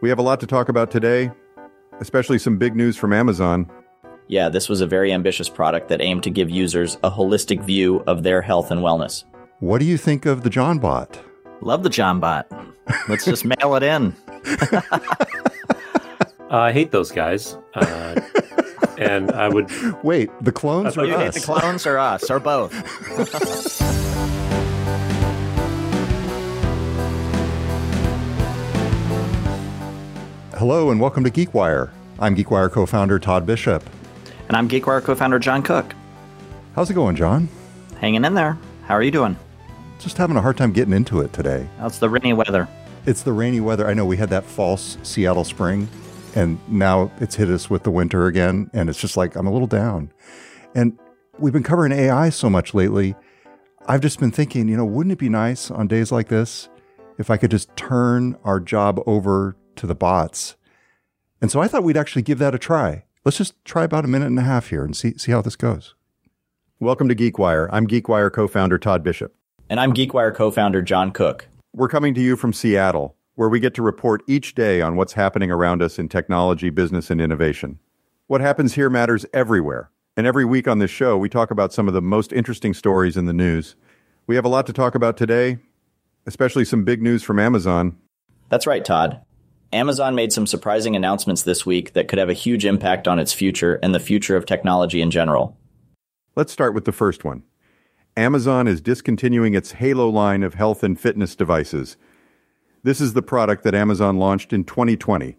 We have a lot to talk about today, especially some big news from Amazon. Yeah, this was a very ambitious product that aimed to give users a holistic view of their health and wellness. What do you think of the John Bot? Love the John Bot. Let's just mail it in. Uh, I hate those guys. Uh, and I would wait. The clones or you us? hate the clones or us or both? Hello and welcome to GeekWire. I'm GeekWire co-founder Todd Bishop, and I'm GeekWire co-founder John Cook. How's it going, John? Hanging in there. How are you doing? Just having a hard time getting into it today. It's the rainy weather. It's the rainy weather. I know we had that false Seattle spring and now it's hit us with the winter again. And it's just like, I'm a little down. And we've been covering AI so much lately. I've just been thinking, you know, wouldn't it be nice on days like this if I could just turn our job over to the bots? And so I thought we'd actually give that a try. Let's just try about a minute and a half here and see, see how this goes. Welcome to GeekWire. I'm GeekWire co founder Todd Bishop. And I'm GeekWire co founder John Cook. We're coming to you from Seattle where we get to report each day on what's happening around us in technology, business, and innovation. What happens here matters everywhere. And every week on this show, we talk about some of the most interesting stories in the news. We have a lot to talk about today, especially some big news from Amazon. That's right, Todd. Amazon made some surprising announcements this week that could have a huge impact on its future and the future of technology in general. Let's start with the first one. Amazon is discontinuing its Halo line of health and fitness devices this is the product that Amazon launched in 2020,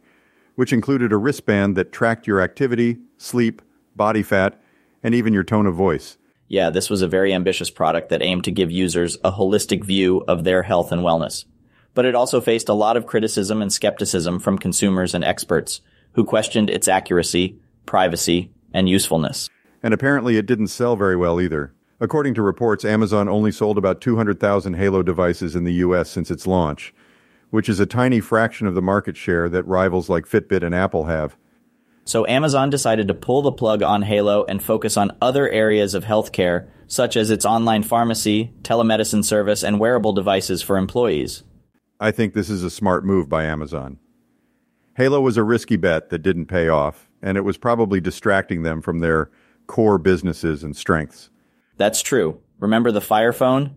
which included a wristband that tracked your activity, sleep, body fat, and even your tone of voice. Yeah, this was a very ambitious product that aimed to give users a holistic view of their health and wellness. But it also faced a lot of criticism and skepticism from consumers and experts who questioned its accuracy, privacy, and usefulness. And apparently it didn't sell very well either. According to reports, Amazon only sold about 200,000 Halo devices in the US since its launch, which is a tiny fraction of the market share that rivals like Fitbit and Apple have. So Amazon decided to pull the plug on Halo and focus on other areas of healthcare, such as its online pharmacy, telemedicine service, and wearable devices for employees. I think this is a smart move by Amazon. Halo was a risky bet that didn't pay off, and it was probably distracting them from their core businesses and strengths. That's true. Remember the Fire Phone,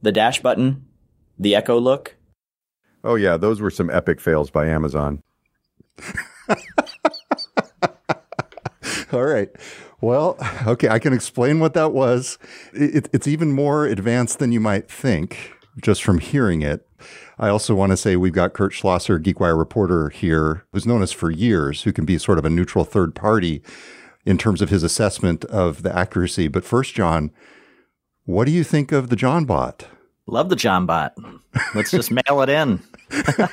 the Dash button, the Echo Look? Oh yeah, those were some epic fails by Amazon. All right. Well, okay, I can explain what that was. It, it's even more advanced than you might think just from hearing it. I also want to say we've got Kurt Schlosser, GeekWire reporter here, who's known us for years, who can be sort of a neutral third party in terms of his assessment of the accuracy. But first, John, what do you think of the John bot? Love the John bot. Let's just mail it in.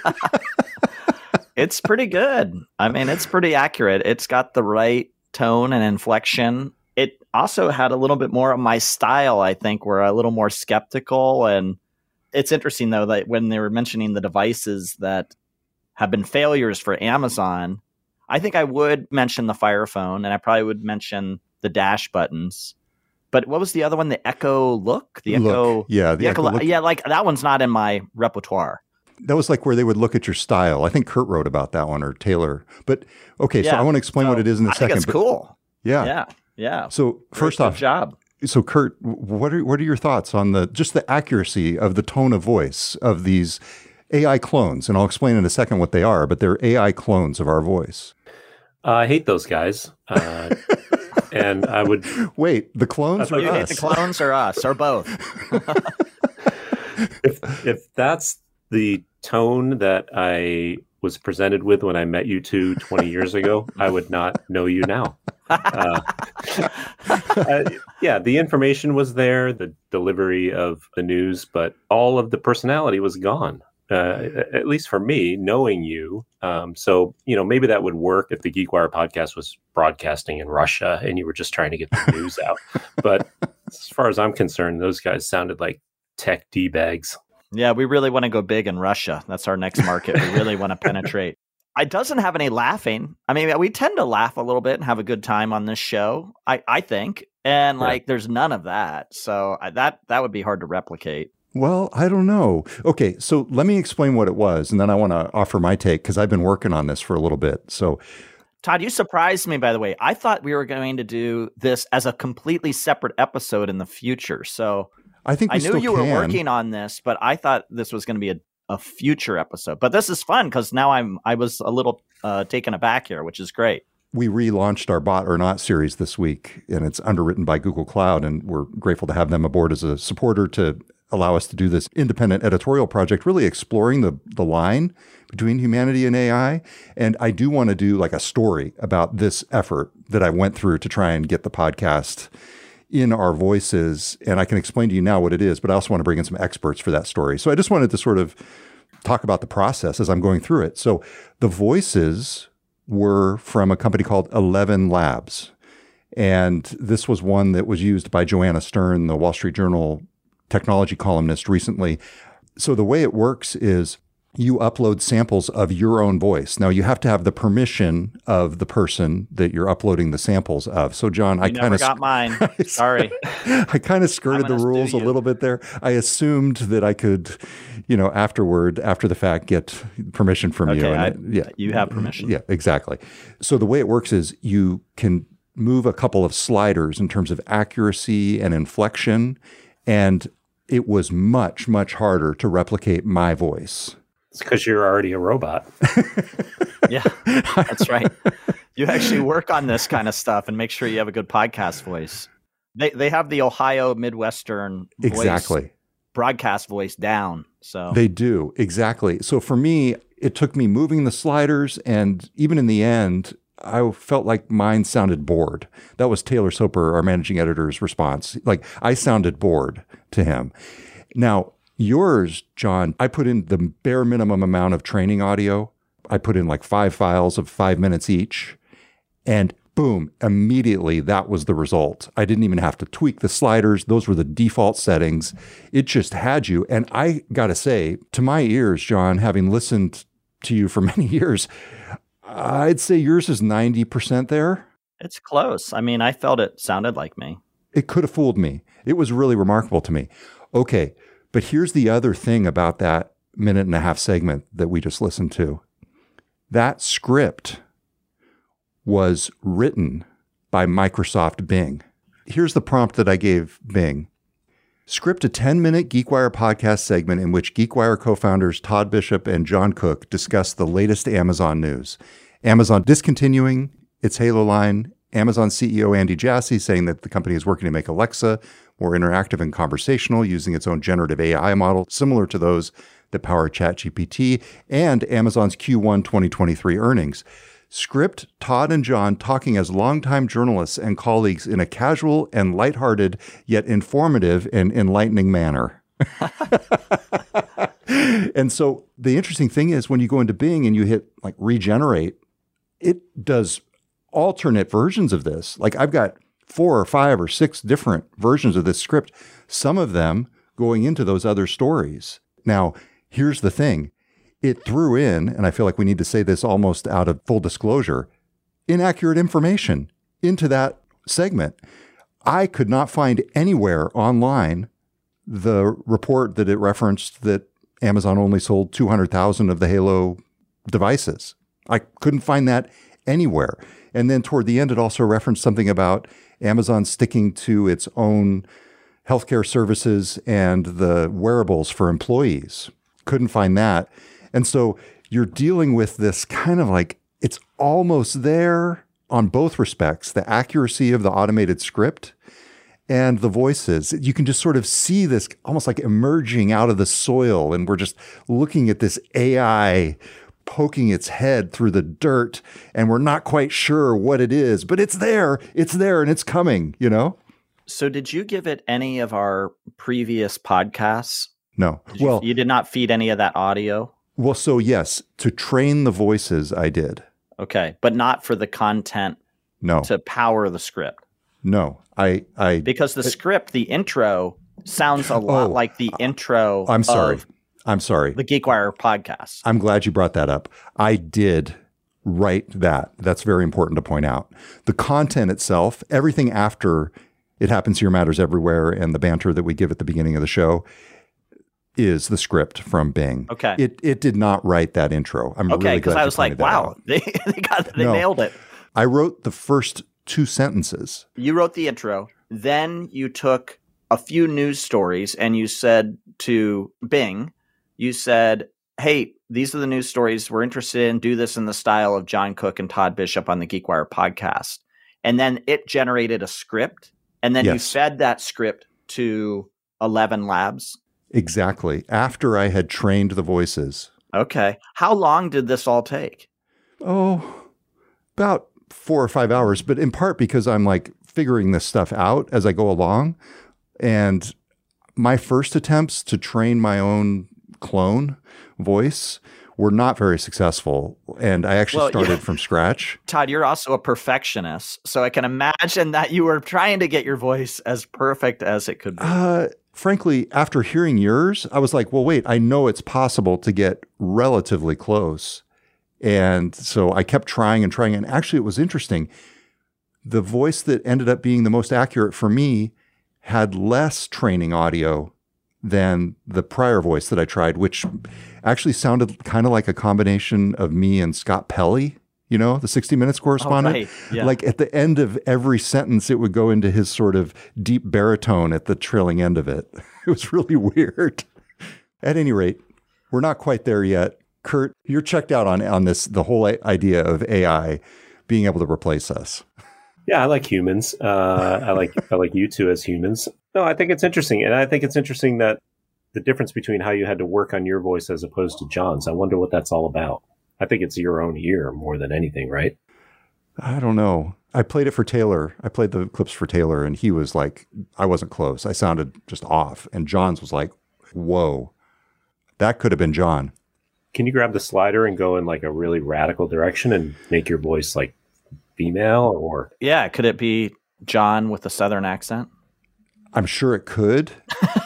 it's pretty good. I mean, it's pretty accurate. It's got the right tone and inflection. It also had a little bit more of my style, I think, where a little more skeptical. And it's interesting, though, that when they were mentioning the devices that have been failures for Amazon, I think I would mention the Fire Phone and I probably would mention the dash buttons. But what was the other one? The Echo Look? The Echo. Look. Yeah. The, the Echo, Echo Look. Yeah, like that one's not in my repertoire that was like where they would look at your style. I think Kurt wrote about that one or Taylor. But okay, yeah. so I want to explain so, what it is in a I second. it's cool. Yeah. Yeah. Yeah. So first off, job. So Kurt, what are what are your thoughts on the just the accuracy of the tone of voice of these AI clones? And I'll explain in a second what they are, but they're AI clones of our voice. Uh, I hate those guys. Uh, and I would wait. The clones or you us? Hate the clones or us or both? if if that's the tone that I was presented with when I met you two 20 years ago, I would not know you now. Uh, uh, yeah, the information was there, the delivery of the news, but all of the personality was gone. Uh, at least for me, knowing you. Um, so, you know, maybe that would work if the GeekWire podcast was broadcasting in Russia and you were just trying to get the news out. But as far as I'm concerned, those guys sounded like tech D bags. Yeah, we really want to go big in Russia. That's our next market. we really want to penetrate. It doesn't have any laughing. I mean, we tend to laugh a little bit and have a good time on this show. I, I think, and like, there's none of that. So I, that that would be hard to replicate. Well, I don't know. Okay, so let me explain what it was, and then I want to offer my take because I've been working on this for a little bit. So, Todd, you surprised me, by the way. I thought we were going to do this as a completely separate episode in the future. So I think I knew you can. were working on this, but I thought this was going to be a, a future episode. But this is fun because now I'm I was a little uh, taken aback here, which is great. we relaunched our Bot or Not series this week, and it's underwritten by Google Cloud, and we're grateful to have them aboard as a supporter to allow us to do this independent editorial project, really exploring the the line between humanity and AI. And I do want to do like a story about this effort that I went through to try and get the podcast in our voices. And I can explain to you now what it is, but I also want to bring in some experts for that story. So I just wanted to sort of talk about the process as I'm going through it. So the voices were from a company called Eleven Labs. And this was one that was used by Joanna Stern, the Wall Street Journal technology columnist recently. So the way it works is you upload samples of your own voice. Now you have to have the permission of the person that you're uploading the samples of. So John, I kind of got mine. Sorry. I kind of skirted the rules a little bit there. I assumed that I could, you know, afterward, after the fact, get permission from you. Okay, and I- it- yeah, you have permission. Yeah, exactly. So the way it works is you can move a couple of sliders in terms of accuracy and inflection, and it was much much harder to replicate my voice. It's because you're already a robot. Yeah, that's right. You actually work on this kind of stuff and make sure you have a good podcast voice. They they have the Ohio Midwestern voice, Exactly. broadcast voice down. So They do, exactly. So for me, it took me moving the sliders, and even in the end, I felt like mine sounded bored. That was Taylor Soper, our managing editor's response. Like I sounded bored to him. Now, yours, John, I put in the bare minimum amount of training audio. I put in like five files of five minutes each. And boom, immediately that was the result. I didn't even have to tweak the sliders. Those were the default settings. It just had you. And I got to say, to my ears, John, having listened to you for many years, I'd say yours is 90% there. it's close. I mean, I felt it sounded like me. It could have fooled me. It was really remarkable to me. Okay, but here's the other thing about that minute and a half segment that we just listened to. That script was written by Microsoft Bing. Here's the prompt that I gave Bing. Script a 10 minute GeekWire podcast segment in which GeekWire co founders Todd Bishop and John Cook discuss the latest Amazon news. Amazon discontinuing its Halo line, Amazon CEO Andy Jassy saying that the company is working to make Alexa more interactive and conversational using its own generative AI model, similar to those that power ChatGPT, and Amazon's Q1 2023 earnings. Script Todd and John talking as longtime journalists and colleagues in a casual and lighthearted, yet informative and enlightening manner. and so the interesting thing is when you go into Bing and you hit like regenerate, it does alternate versions of this. Like I've got four or five or six different versions of this script, some of them going into those other stories. Now, here's the thing it threw in, and I feel like we need to say this almost out of full disclosure, inaccurate information into that segment. I could not find anywhere online the report that it referenced that Amazon only sold 200,000 of the Halo devices. I couldn't find that anywhere. And then toward the end, it also referenced something about Amazon sticking to its own healthcare services and the wearables for employees. Couldn't find that. And so you're dealing with this kind of like it's almost there on both respects the accuracy of the automated script and the voices. You can just sort of see this almost like emerging out of the soil. And we're just looking at this AI poking its head through the dirt and we're not quite sure what it is, but it's there. It's there and it's coming, you know? So, did you give it any of our previous podcasts? No. Did well, you did not feed any of that audio. well, so yes, to train the voices, I did. Okay, but not for the content No, to power the script no, I, I, because the script, the intro, sounds a lot Oh, like the intro. I'm sorry. I'm sorry. the GeekWire podcast. I'm glad you brought that up. I did write that. That's very important to point out. The content itself, everything after it happens here matters everywhere and the banter that we give at the beginning of the show, is the script from Bing. Okay. It it did not write that intro. I'm okay, really because I was like, wow, they, they got they No. nailed it. I wrote the first two sentences. You wrote the intro, then you took a few news stories and you said to Bing, you said, "Hey, these are the news stories we're interested in. Do this in the style of John Cook and Todd Bishop on the GeekWire podcast." And then it generated a script, and then you fed that script to Eleven Labs. Exactly. After I had trained the voices. Okay, how long did this all take? Oh, about four or five hours, but in part because I'm like figuring this stuff out as I go along. And my first attempts to train my own clone voice were not very successful. And I actually Well, started yeah. from scratch. Todd, you're also a perfectionist, so I can imagine that you were trying to get your voice as perfect as it could be. Uh, frankly, after hearing yours, I was like, well, wait, I know it's possible to get relatively close. And so I kept trying and trying. And actually, it was interesting. The voice that ended up being the most accurate for me had less training audio than the prior voice that I tried, which actually sounded kind of like a combination of me and Scott Pelley, you know, the 60 Minutes correspondent. right. Yeah. Like at the end of every sentence, it would go into his sort of deep baritone at the trailing end of it. It was really weird. At any rate, we're not quite there yet. Kurt, you're checked out on, on this, the whole idea of AI being able to replace us. Yeah, I like humans. Uh, I like I like you two as humans. No, I think it's interesting, and I think it's interesting that the difference between how you had to work on your voice as opposed to John's. I wonder what that's all about. I think it's your own ear more than anything, right? I don't know. I played it for Taylor. I played the clips for Taylor, and he was like, I wasn't close. I sounded just off. And John's was like, whoa, that could have been John. Can you grab the slider and go in like a really radical direction and make your voice like female or Yeah, could it be John with a southern accent? I'm sure it could.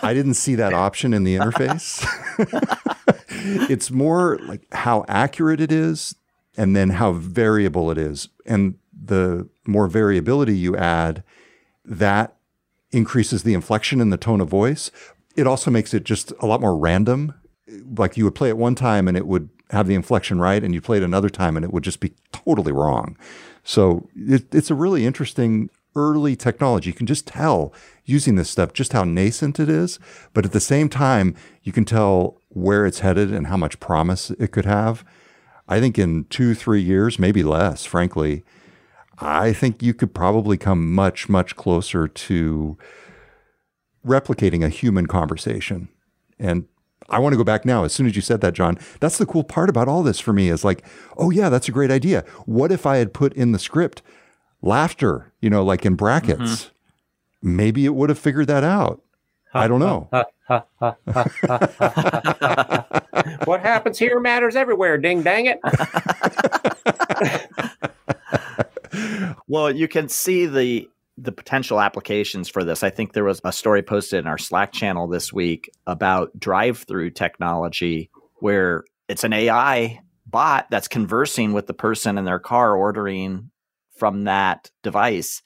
I didn't see that option in the interface. it's more like how accurate it is and then how variable it is. And the more variability you add, that increases the inflection and the tone of voice. It also makes it just a lot more random. Like you would play it one time and it would have the inflection right, and you play it another time and it would just be totally wrong. So it, it's a really interesting early technology. You can just tell using this stuff just how nascent it is, but at the same time, you can tell where it's headed and how much promise it could have. I think in two, three years, maybe less, frankly, I think you could probably come much, much closer to replicating a human conversation. And I want to go back now. As soon as you said that, John, that's the cool part about all this for me is like, oh, yeah, that's a great idea. What if I had put in the script laughter, you know, like in brackets? Mm-hmm. Maybe it would have figured that out. I don't know. what happens here matters everywhere, ding dang it. Well, you can see the the potential applications for this. I think there was a story posted in our Slack channel this week about drive-through technology where it's an AI bot that's conversing with the person in their car ordering from that device.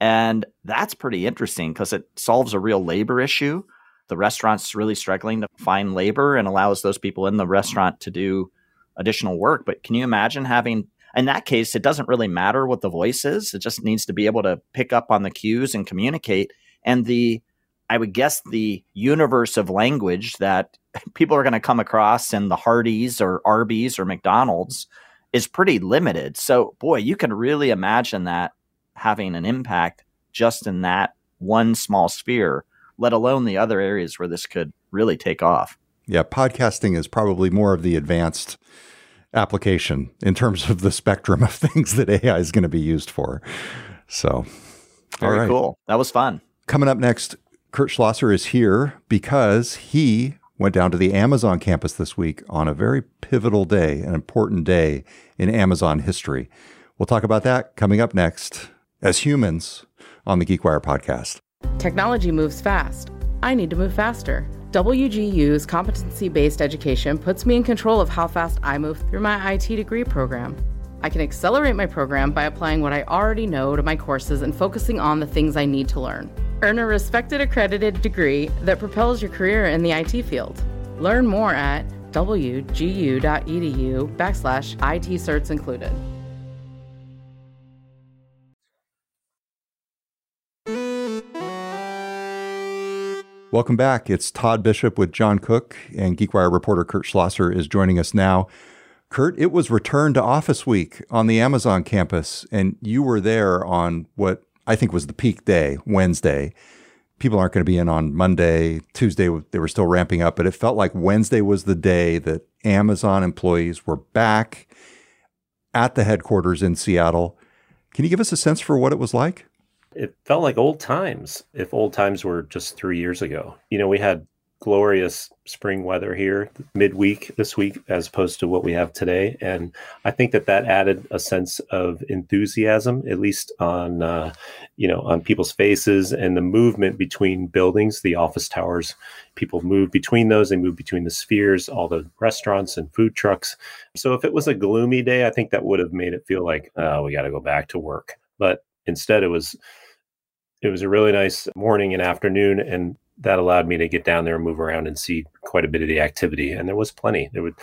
And that's pretty interesting because it solves a real labor issue. The restaurant's really struggling to find labor and allows those people in the restaurant to do additional work. But can you imagine having in that case, it doesn't really matter what the voice is. It just needs to be able to pick up on the cues and communicate. And the, I would guess, the universe of language that people are going to come across in the Hardee's or Arby's or McDonald's is pretty limited. So, boy, you can really imagine that having an impact just in that one small sphere, let alone the other areas where this could really take off. Yeah, podcasting is probably more of the advanced application in terms of the spectrum of things that AI is going to be used for. So, Very all right. cool. That was fun. Coming up next, Kurt Schlosser is here because he went down to the Amazon campus this week on a very pivotal day, an important day in Amazon history. We'll talk about that coming up next as humans on the GeekWire podcast. Technology moves fast. I need to move faster. WGU's competency based education puts me in control of how fast I move through my IT degree program. I can accelerate my program by applying what I already know to my courses and focusing on the things I need to learn. Earn a respected accredited degree that propels your career in the IT field. Learn more at wgu.edu backslash IT certs included. Welcome back. It's Todd Bishop with John Cook, and GeekWire reporter Kurt Schlosser is joining us now. Kurt, it was return to office week on the Amazon campus, and you were there on what I think was the peak day, Wednesday. People aren't going to be in on Monday, Tuesday, they were still ramping up, but it felt like Wednesday was the day that Amazon employees were back at the headquarters in Seattle. Can you give us a sense for what it was like? It felt like old times, if old times were just three years ago. You know, we had glorious spring weather here midweek this week as opposed to what we have today. And i think that that added a sense of enthusiasm at least on uh, you know on people's faces and the movement between buildings the office towers. People move between those. They move between the spheres all the restaurants and food trucks. So if it was a gloomy day i think that would have made it feel like oh we got to go back to work. But instead it was it was a really nice morning and afternoon and that allowed me to get down there and move around and see quite a bit of the activity. And there was plenty. There were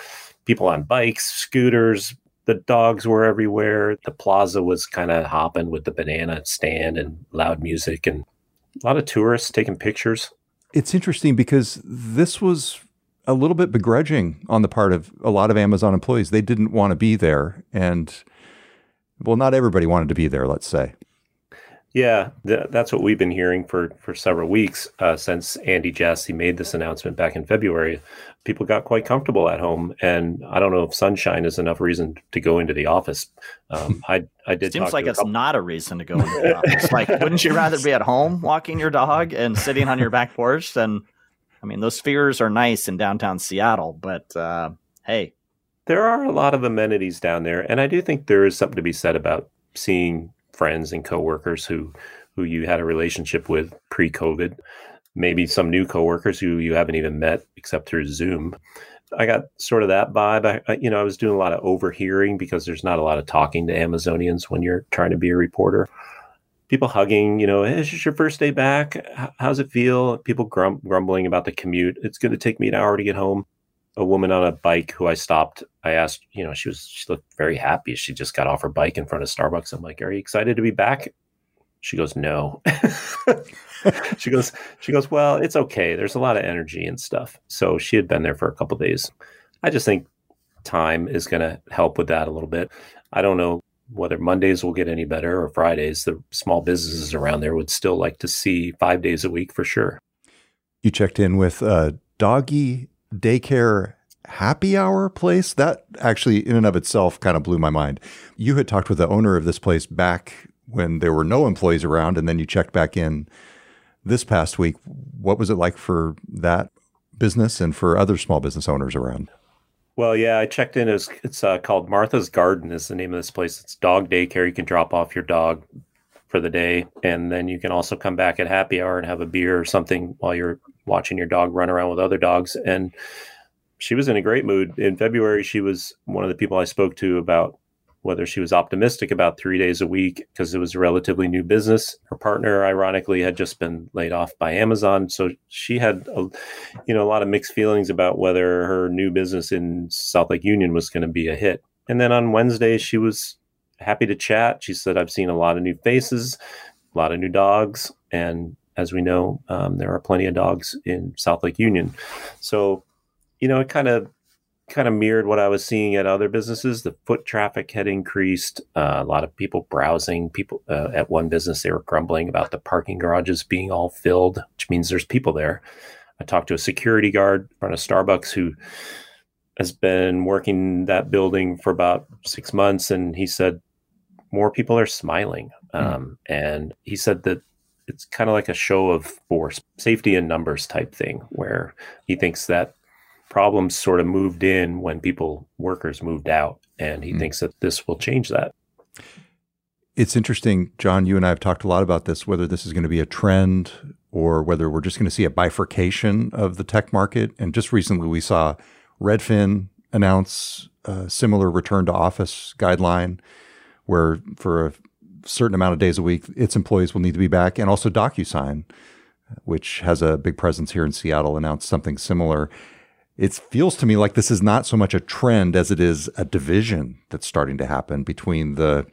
people on bikes, scooters. The dogs were everywhere. The plaza was kind of hopping with the banana stand and loud music, and a lot of tourists taking pictures. It's interesting because this was a little bit begrudging on the part of a lot of Amazon employees. They didn't want to be there. And, well, not everybody wanted to be there, let's say. Yeah, th- that's what we've been hearing for for several weeks uh, since Andy Jassy made this announcement back in February. People got quite comfortable at home, and I don't know if sunshine is enough reason to go into the office. Um, I I did. Seems like it's couple- not a reason to go into the office. Like, wouldn't you rather be at home walking your dog and sitting on your back porch than? I mean, those spheres are nice in downtown Seattle, but uh, hey, there are a lot of amenities down there, and I do think there is something to be said about seeing friends and coworkers who who you had a relationship with pre-COVID, maybe some new coworkers who you haven't even met except through Zoom. I got sort of that vibe. I, you know, I was doing a lot of overhearing because there's not a lot of talking to Amazonians when you're trying to be a reporter. People hugging, you know, hey, is this your first day back? How's it feel? People grum- grumbling about the commute. It's going to take me an hour to get home a woman on a bike who I stopped. I asked, you know, she was she looked very happy. She just got off her bike in front of Starbucks. I'm like, "Are you excited to be back?" She goes, "No." she goes, she goes, "Well, it's okay. There's a lot of energy and stuff." So she had been there for a couple days. I just think time is going to help with that a little bit. I don't know whether Mondays will get any better or Fridays. The small businesses around there would still like to see five days a week for sure. You checked in with uh, Doggy daycare happy hour place. That actually, in and of itself, kind of blew my mind. You had talked with the owner of this place back when there were no employees around, and then you checked back in this past week. What was it like for that business and for other small business owners around? Well, yeah, I checked in. It's, it's uh, called Martha's Garden. Is the name of this place? It's dog daycare. You can drop off your dog for the day, and then you can also come back at happy hour and have a beer or something while you're watching your dog run around with other dogs. And she was in a great mood. In February, she was one of the people I spoke to about whether she was optimistic about three days a week because it was a relatively new business. Her partner, ironically, had just been laid off by Amazon, so she had, a, you know, a lot of mixed feelings about whether her new business in South Lake Union was going to be a hit. And then on Wednesday, she was happy to chat. She said, "I've seen a lot of new faces, a lot of new dogs, and as we know, um, there are plenty of dogs in South Lake Union. So, you know, it kind of kind of mirrored what I was seeing at other businesses. The foot traffic had increased. Uh, a lot of people browsing. People uh, at one business they were grumbling about the parking garages being all filled, which means there's people there. I talked to a security guard in front of Starbucks who has been working that building for about six months, and he said more people are smiling. Hmm. Um, And he said that it's kind of like a show of force, safety in numbers type thing, where he thinks that problems sort of moved in when people workers moved out, and he mm. thinks that this will change that. It's interesting, John. You and I have talked a lot about this, whether this is going to be a trend or whether we're just going to see a bifurcation of the tech market. And just recently, we saw Redfin announce a similar return to office guideline, where for a certain amount of days a week, its employees will need to be back. And also DocuSign, which has a big presence here in Seattle, announced something similar. it feels to me like this is not so much a trend as it is a division that's starting to happen between the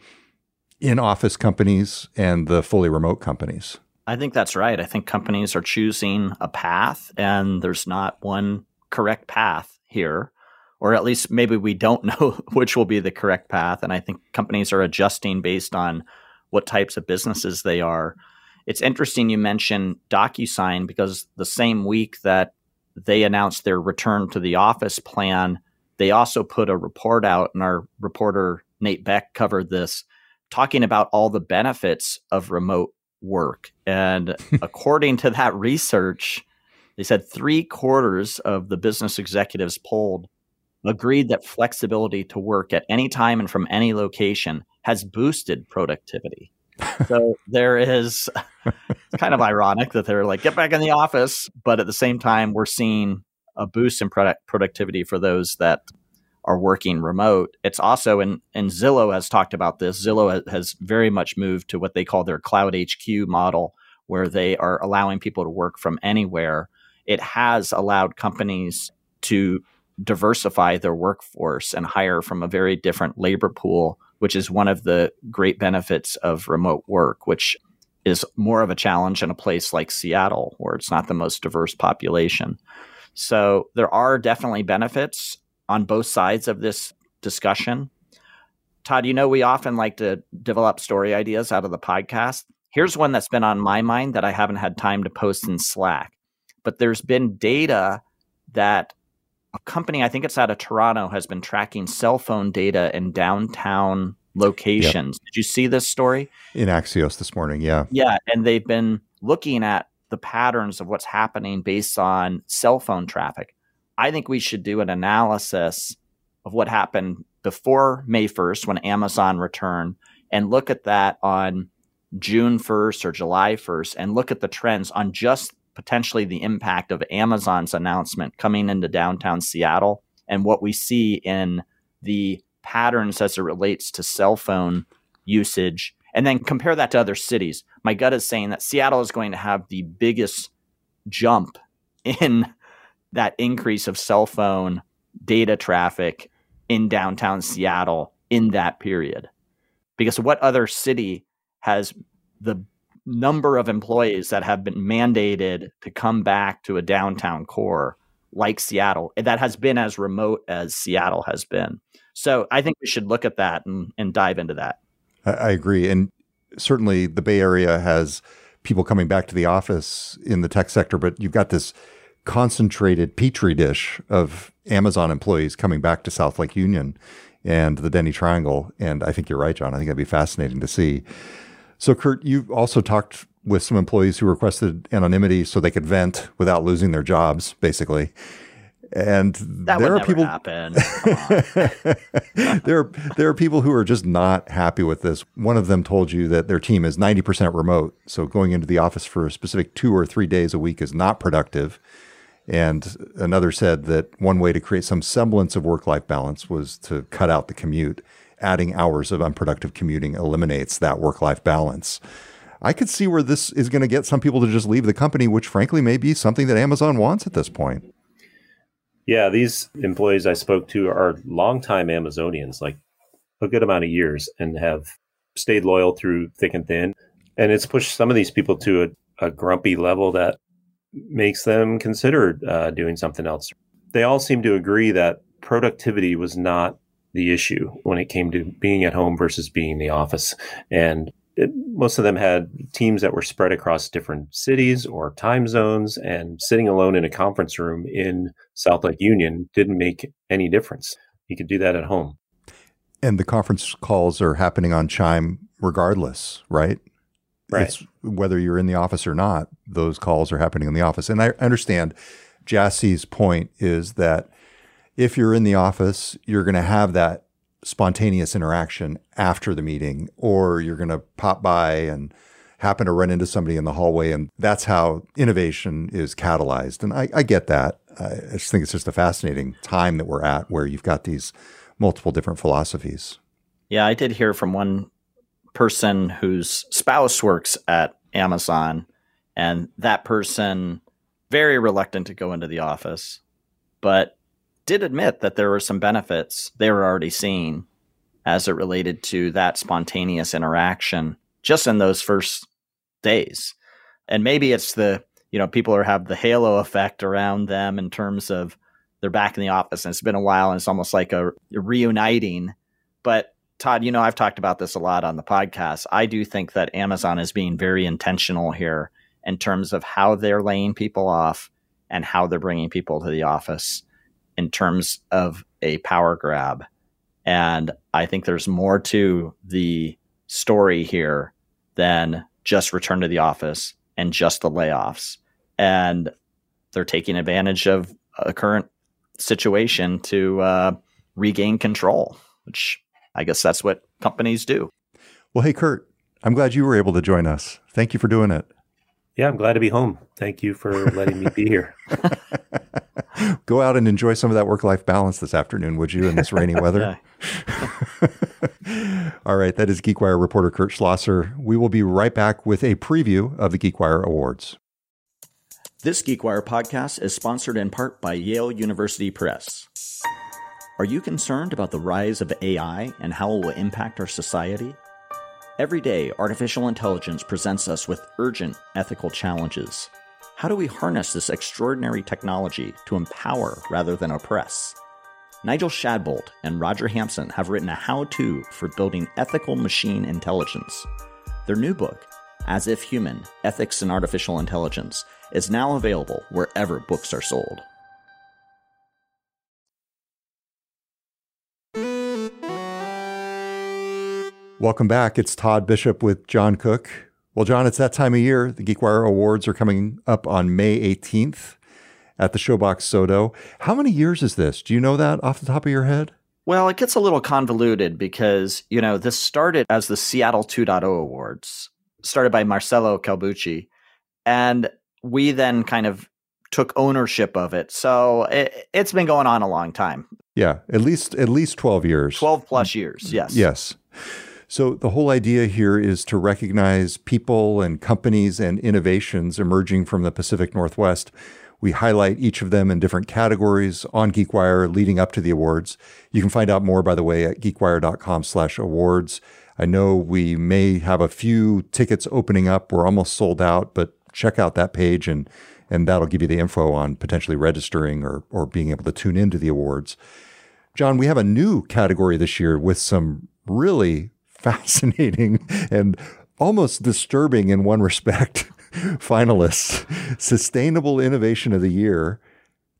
in office companies and the fully remote companies. I think that's right. I think companies are choosing a path, and there's not one correct path here, or at least maybe we don't know which will be the correct path. And I think companies are adjusting based on what types of businesses they are. It's interesting you mentioned DocuSign because the same week that they announced their return to the office plan, they also put a report out, and our reporter Nate Beck covered this, talking about all the benefits of remote work. And according to that research, they said three quarters of the business executives polled agreed that flexibility to work at any time and from any location has boosted productivity. so there is it's kind of ironic that they're like get back in the office but at the same time we're seeing a boost in product productivity for those that are working remote. It's also, and, and Zillow has talked about this, Zillow has very much moved to what they call their cloud HQ model, where they are allowing people to work from anywhere. It has allowed companies to diversify their workforce and hire from a very different labor pool, which is one of the great benefits of remote work, which is more of a challenge in a place like Seattle, where it's not the most diverse population. So there are definitely benefits on both sides of this discussion. Todd, you know, we often like to develop story ideas out of the podcast. Here's one that's been on my mind that I haven't had time to post in Slack. But there's been data that a company, I think it's out of Toronto, has been tracking cell phone data in downtown locations. Yep. Did you see this story? In Axios this morning, yeah. Yeah. And they've been looking at the patterns of what's happening based on cell phone traffic. I think we should do an analysis of what happened before May 1st when Amazon returned and look at that on June 1st or July 1st and look at the trends on just potentially the impact of Amazon's announcement coming into downtown Seattle and what we see in the patterns as it relates to cell phone usage and then compare that to other cities. My gut is saying that Seattle is going to have the biggest jump in that increase of cell phone data traffic in downtown Seattle in that period. Because what other city has the number of employees that have been mandated to come back to a downtown core like Seattle eh, that has been as remote as Seattle has been? So I think we should look at that and, and dive into that. I, I agree. And certainly the Bay Area has people coming back to the office in the tech sector, but you've got this concentrated petri dish of Amazon employees coming back to South Lake Union and the Denny Triangle. And I think you're right, John. I think that'd be fascinating to see. So, Kurt, you've also talked with some employees who requested anonymity so they could vent without losing their jobs, basically. And that there are people happen. there there are people who are just not happy with this. One of them told you that their team is 90% remote, so going into the office for a specific 2 or 3 days a week is not productive. And another said that one way to create some semblance of work life balance was to cut out the commute. Adding hours of unproductive commuting eliminates that work life balance. I could see where this is going to get some people to just leave the company, which frankly may be something that Amazon wants at this point. Yeah, these employees I spoke to are longtime Amazonians, like a good amount of years, and have stayed loyal through thick and thin. And it's pushed some of these people to a, a grumpy level that makes them consider uh, doing something else. They all seem to agree that productivity was not the issue when it came to being at home versus being in the office. And it, most of them had teams that were spread across different cities or time zones, and sitting alone in a conference room in South Lake Union didn't make any difference. You could do that at home. And the conference calls are happening on Chime regardless, right? Right. It's whether you're in the office or not, those calls are happening in the office. And I understand Jassy's point is that if you're in the office, you're going to have that spontaneous interaction after the meeting, or you're going to pop by and happen to run into somebody in the hallway. And that's how innovation is catalyzed. And I, I get that. I just think it's just a fascinating time that we're at where you've got these multiple different philosophies. Yeah, I did hear from one person whose spouse works at Amazon, and that person very reluctant to go into the office. but did admit that there were some benefits they were already seeing as it related to that spontaneous interaction just in those first days. And maybe it's the, you know, people are have the halo effect around them in terms of they're back in the office and it's been a while and it's almost like a, a reuniting. But Todd, you know, I've talked about this a lot on the podcast. I do think that Amazon is being very intentional here in terms of how they're laying people off and how they're bringing people to the office in terms of a power grab. And I think there's more to the story here than just return to the office and just the layoffs. And they're taking advantage of a current situation to uh, regain control, which I guess that's what companies do. Well, hey, Kurt, I'm glad you were able to join us. Thank you for doing it. Yeah, I'm glad to be home. Thank you for letting me be here. Go out and enjoy some of that work life balance this afternoon, would you, in this rainy weather? All right, that is GeekWire reporter Kurt Schlosser. We will be right back with a preview of the GeekWire Awards. This GeekWire podcast is sponsored in part by Yale University Press. Are you concerned about the rise of AI and how it will impact our society? Every day, artificial intelligence presents us with urgent ethical challenges. How do we harness this extraordinary technology to empower rather than oppress? Nigel Shadbolt and Roger Hampson have written a how to for building ethical machine intelligence. Their new book, As If Human Ethics and Artificial Intelligence, is now available wherever books are sold. Welcome back. It's Todd Bishop with John Cook. Well, John, it's that time of year. The GeekWire Awards are coming up on May 18th at the Showbox SoDo. How many years is this? Do you know that off the top of your head? Well, it gets a little convoluted because, you know, this started as the Seattle 2.0 Awards, started by Marcelo Calbucci. And we then kind of took ownership of it. So it, has been going on a long time. Yeah, at least at least 12 years. 12 plus years, yes. Yes. So, the whole idea here is to recognize people and companies and innovations emerging from the Pacific Northwest. We highlight each of them in different categories on GeekWire leading up to the awards. You can find out more, by the way, at geekwire.com slash awards. I know we may have a few tickets opening up. We're almost sold out, but check out that page and, and that'll give you the info on potentially registering or, or being able to tune into the awards. John, we have a new category this year with some really fascinating and almost disturbing in one respect finalists Sustainable Innovation of the Year.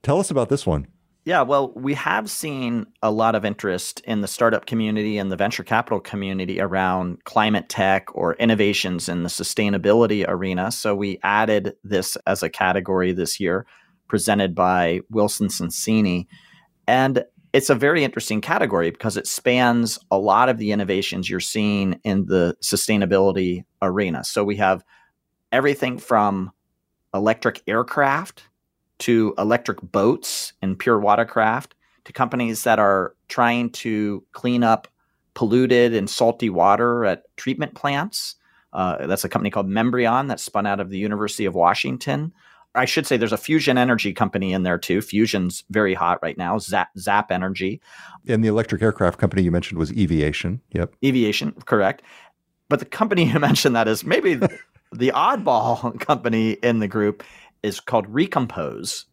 Tell us about this one. Yeah, well, we have seen a lot of interest in the startup community and the venture capital community around climate tech or innovations in the sustainability arena. So we added this as a category this year, presented by Wilson Sonsini. And it's a very interesting category because it spans a lot of the innovations you're seeing in the sustainability arena. So we have everything from electric aircraft to electric boats and pure watercraft to companies that are trying to clean up polluted and salty water at treatment plants. Uh, that's a company called Membrion that spun out of the University of Washington. I should say there's a fusion energy company in there too. Fusion's very hot right now. Zap, Zap Energy. And the electric aircraft company you mentioned was Eviation. Yep. Eviation, correct. But the company you mentioned that is maybe the oddball company in the group is called Recompose.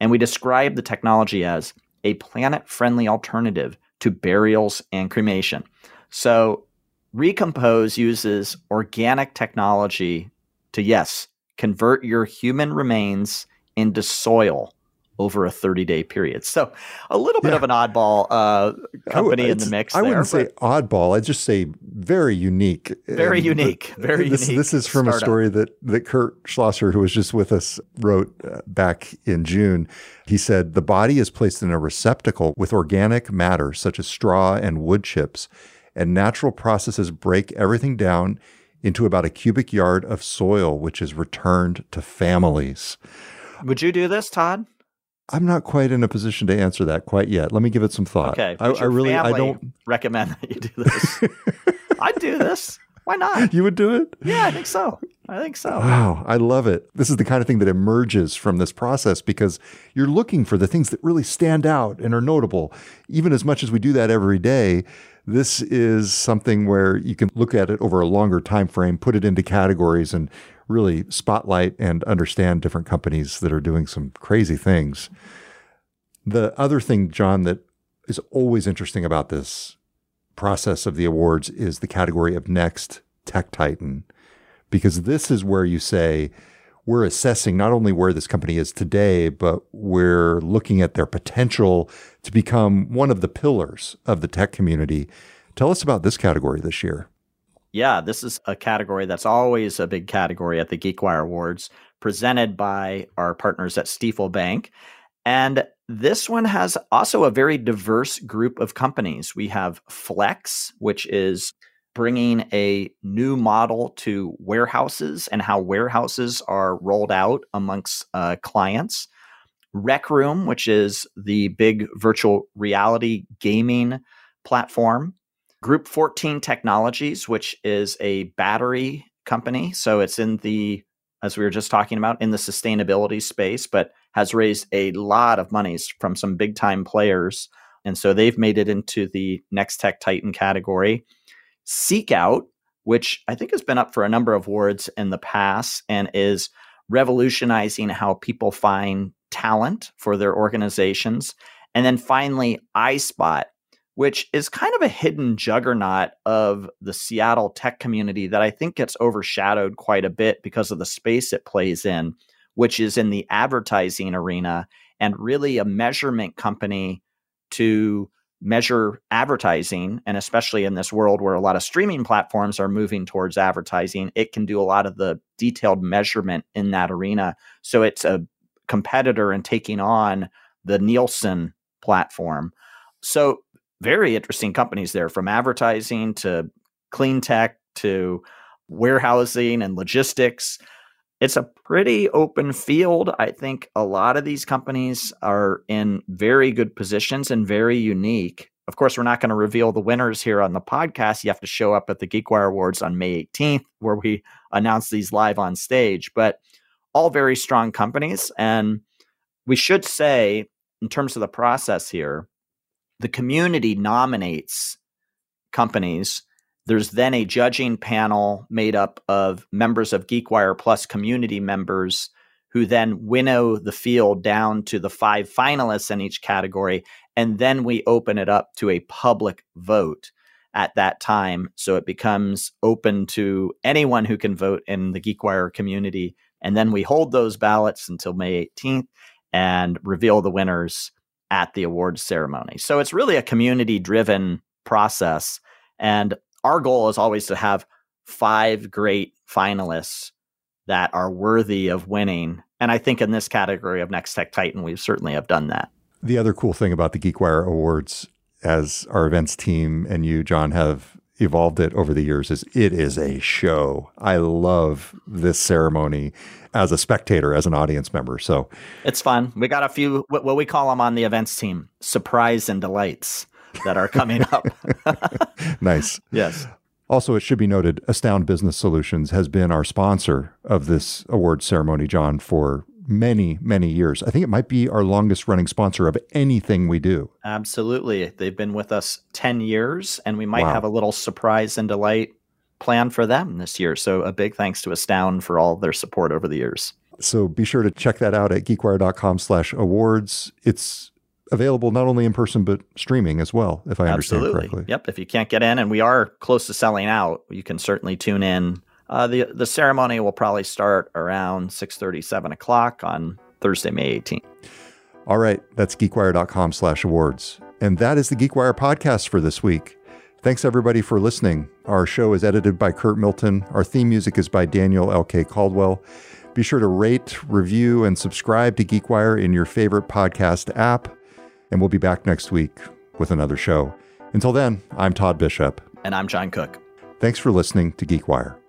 And we describe the technology as a planet friendly alternative to burials and cremation. So Recompose uses organic technology to, yes, convert your human remains into soil over a 30 day period. So a little bit yeah. of an oddball uh, company in the mix. I wouldn't say oddball. I'd just say very unique. Very and unique. Very this, unique. This is from startup. a story that, that Kurt Schlosser, who was just with us, wrote uh, back in June. He said, The body is placed in a receptacle with organic matter such as straw and wood chips, and natural processes break everything down into about a cubic yard of soil, which is returned to families. Would you do this, Todd? I'm not quite in a position to answer that quite yet. Let me give it some thought. Okay, I, I really, I don't recommend that you do this. I'd do this. Why not? You would do it? Yeah, I think so. I think so. Wow, I love it. This is the kind of thing that emerges from this process because you're looking for the things that really stand out and are notable. Even as much as we do that every day, this is something where you can look at it over a longer time frame, put it into categories and really spotlight and understand different companies that are doing some crazy things. The other thing, John, that is always interesting about this process of the awards is the category of next tech titan because this is where you say we're assessing not only where this company is today but we're looking at their potential to become one of the pillars of the tech community. Tell us about this category this year. Yeah this is a category that's always a big category at the geekwire awards presented by our partners at Stifel Bank. And this one has also a very diverse group of companies. We have Flex, which is bringing a new model to warehouses and how warehouses are rolled out amongst uh, clients. Rec Room, which is the big virtual reality gaming platform. Group 14 Technologies, which is a battery company. So it's in the, as we were just talking about, in the sustainability space, but has raised a lot of monies from some big time players. And so they've made it into the next tech titan category. SeekOut, which I think has been up for a number of awards in the past and is revolutionizing how people find talent for their organizations. And then finally, iSpot, which is kind of a hidden juggernaut of the Seattle tech community that I think gets overshadowed quite a bit because of the space it plays in which is in the advertising arena and really a measurement company to measure advertising. And especially in this world where a lot of streaming platforms are moving towards advertising, it can do a lot of the detailed measurement in that arena. So it's a competitor in taking on the Nielsen platform. So very interesting companies there from advertising to clean tech to warehousing and logistics it's a pretty open field. I think a lot of these companies are in very good positions and very unique. Of course, we're not going to reveal the winners here on the podcast. You have to show up at the GeekWire Awards on May 18th, where we announce these live on stage. But all very strong companies. And we should say, in terms of the process here, the community nominates companies there's then a judging panel made up of members of GeekWire Plus community members who then winnow the field down to the five finalists in each category. And then we open it up to a public vote at that time. So it becomes open to anyone who can vote in the GeekWire community. And then we hold those ballots until May 18th and reveal the winners at the awards ceremony. So it's really a community driven process. And our goal is always to have five great finalists that are worthy of winning. And I think in this category of Next Tech Titan, we certainly have done that. The other cool thing about the GeekWire Awards, as our events team and you, John, have evolved it over the years, is it is a show. I love this ceremony as a spectator, as an audience member. So it's fun. We got a few, what we call them on the events team, surprise and delights that are coming up. nice. Yes. Also, it should be noted Astound Business Solutions has been our sponsor of this award ceremony, John, for many, many years. I think it might be our longest running sponsor of anything we do. Absolutely. They've been with us 10 years, and we might wow. have a little surprise and delight plan for them this year. So, a big thanks to Astound for all their support over the years. So, be sure to check that out at geekwire.com slash awards. It's available not only in person but streaming as well, if I understand correctly. Yep. If you can't get in, and we are close to selling out, you can certainly tune in. Uh, the the ceremony will probably start around 6.30, 7 o'clock on Thursday, May 18th. All right. That's geekwire.com slash awards. And that is the GeekWire podcast for this week. Thanks everybody for listening. Our show is edited by Curt Milton. Our theme music is by Daniel L.K. Caldwell. Be sure to rate, review, and subscribe to GeekWire in your favorite podcast app and we'll be back next week with another show. Until then, I'm Todd Bishop. And I'm John Cook. Thanks for listening to GeekWire.